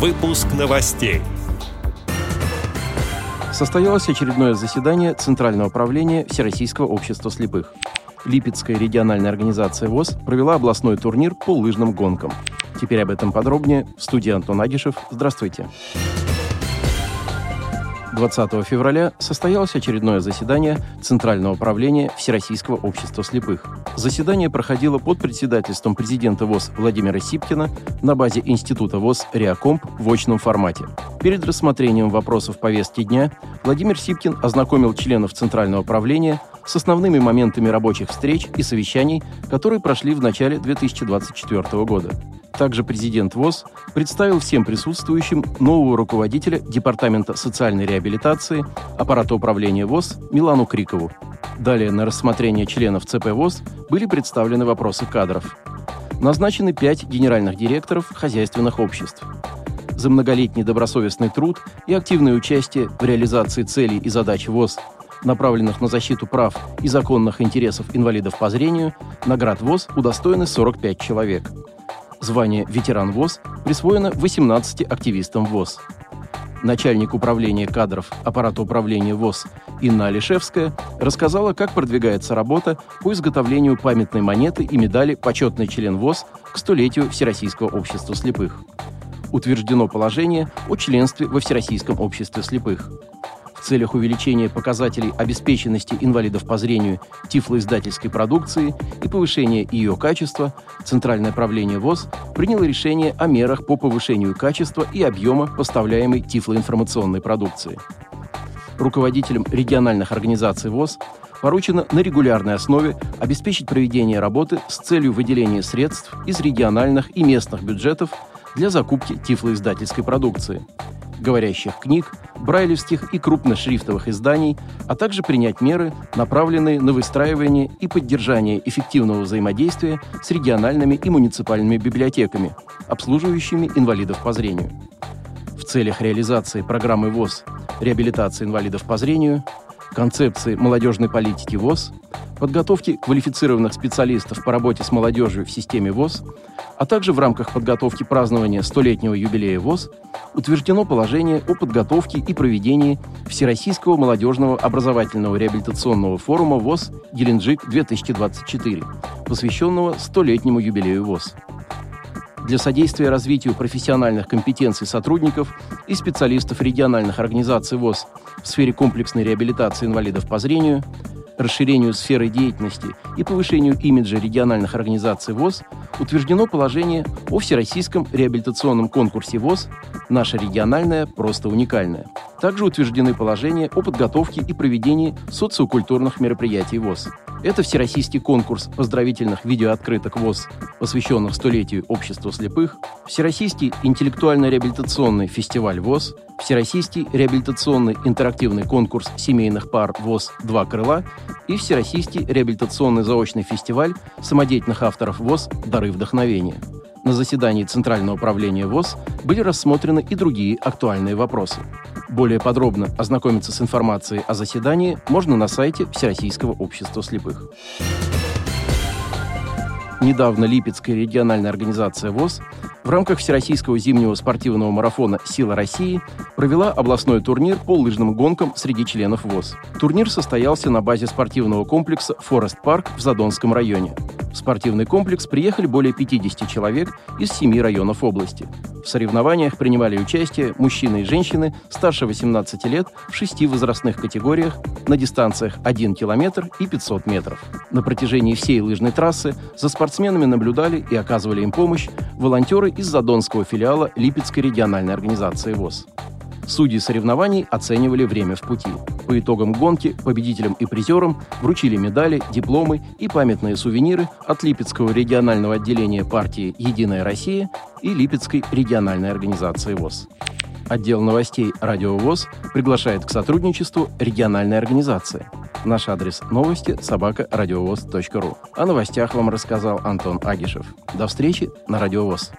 Выпуск новостей. Состоялось очередное заседание Центрального управления Всероссийского общества слепых. Липецкая региональная организация ВОЗ провела областной турнир по лыжным гонкам. Теперь об этом подробнее. В студии Антон Агишев. Здравствуйте. Здравствуйте. 20 февраля состоялось очередное заседание Центрального управления Всероссийского общества слепых. Заседание проходило под председательством президента ВОЗ Владимира Сипкина на базе Института ВОЗ «Реакомп» в очном формате. Перед рассмотрением вопросов повестки дня Владимир Сипкин ознакомил членов Центрального управления с основными моментами рабочих встреч и совещаний, которые прошли в начале 2024 года. Также президент ВОЗ представил всем присутствующим нового руководителя Департамента социальной реабилитации аппарата управления ВОЗ Милану Крикову. Далее на рассмотрение членов ЦП ВОЗ были представлены вопросы кадров. Назначены пять генеральных директоров хозяйственных обществ. За многолетний добросовестный труд и активное участие в реализации целей и задач ВОЗ направленных на защиту прав и законных интересов инвалидов по зрению, наград ВОЗ удостоены 45 человек. Звание «Ветеран ВОЗ» присвоено 18 активистам ВОЗ. Начальник управления кадров аппарата управления ВОЗ Инна Алишевская рассказала, как продвигается работа по изготовлению памятной монеты и медали «Почетный член ВОЗ» к столетию Всероссийского общества слепых. Утверждено положение о членстве во Всероссийском обществе слепых целях увеличения показателей обеспеченности инвалидов по зрению тифлоиздательской продукции и повышения ее качества, Центральное правление ВОЗ приняло решение о мерах по повышению качества и объема поставляемой тифлоинформационной продукции. Руководителям региональных организаций ВОЗ поручено на регулярной основе обеспечить проведение работы с целью выделения средств из региональных и местных бюджетов для закупки тифлоиздательской продукции – говорящих книг, брайлевских и крупношрифтовых изданий, а также принять меры, направленные на выстраивание и поддержание эффективного взаимодействия с региональными и муниципальными библиотеками, обслуживающими инвалидов по зрению. В целях реализации программы ВОЗ «Реабилитация инвалидов по зрению», концепции молодежной политики ВОЗ, подготовки квалифицированных специалистов по работе с молодежью в системе ВОЗ, а также в рамках подготовки празднования столетнего юбилея ВОЗ утверждено положение о подготовке и проведении Всероссийского молодежного образовательного реабилитационного форума ВОЗ «Геленджик-2024», посвященного столетнему юбилею ВОЗ. Для содействия развитию профессиональных компетенций сотрудников и специалистов региональных организаций ВОЗ в сфере комплексной реабилитации инвалидов по зрению – расширению сферы деятельности и повышению имиджа региональных организаций ВОЗ утверждено положение о Всероссийском реабилитационном конкурсе ВОЗ «Наша региональная просто уникальная». Также утверждены положения о подготовке и проведении социокультурных мероприятий ВОЗ. Это Всероссийский конкурс поздравительных видеооткрыток ВОЗ, посвященных столетию общества слепых, Всероссийский интеллектуально-реабилитационный фестиваль ВОЗ, Всероссийский реабилитационный интерактивный конкурс семейных пар ВОЗ «Два крыла» и Всероссийский реабилитационный заочный фестиваль самодеятельных авторов ВОЗ «Дары вдохновения». На заседании Центрального управления ВОЗ были рассмотрены и другие актуальные вопросы. Более подробно ознакомиться с информацией о заседании можно на сайте Всероссийского общества слепых. Недавно Липецкая региональная организация ВОЗ в рамках Всероссийского зимнего спортивного марафона «Сила России» провела областной турнир по лыжным гонкам среди членов ВОЗ. Турнир состоялся на базе спортивного комплекса «Форест Парк» в Задонском районе. В спортивный комплекс приехали более 50 человек из семи районов области. В соревнованиях принимали участие мужчины и женщины старше 18 лет в шести возрастных категориях на дистанциях 1 километр и 500 метров. На протяжении всей лыжной трассы за спортсменами наблюдали и оказывали им помощь волонтеры из Задонского филиала Липецкой региональной организации ВОЗ. Судьи соревнований оценивали время в пути. По итогам гонки победителям и призерам вручили медали, дипломы и памятные сувениры от Липецкого регионального отделения партии «Единая Россия» и Липецкой региональной организации ВОЗ. Отдел новостей «Радио ВОЗ» приглашает к сотрудничеству региональной организации. Наш адрес новости – собакарадиовоз.ру. О новостях вам рассказал Антон Агишев. До встречи на Радио ВОЗ.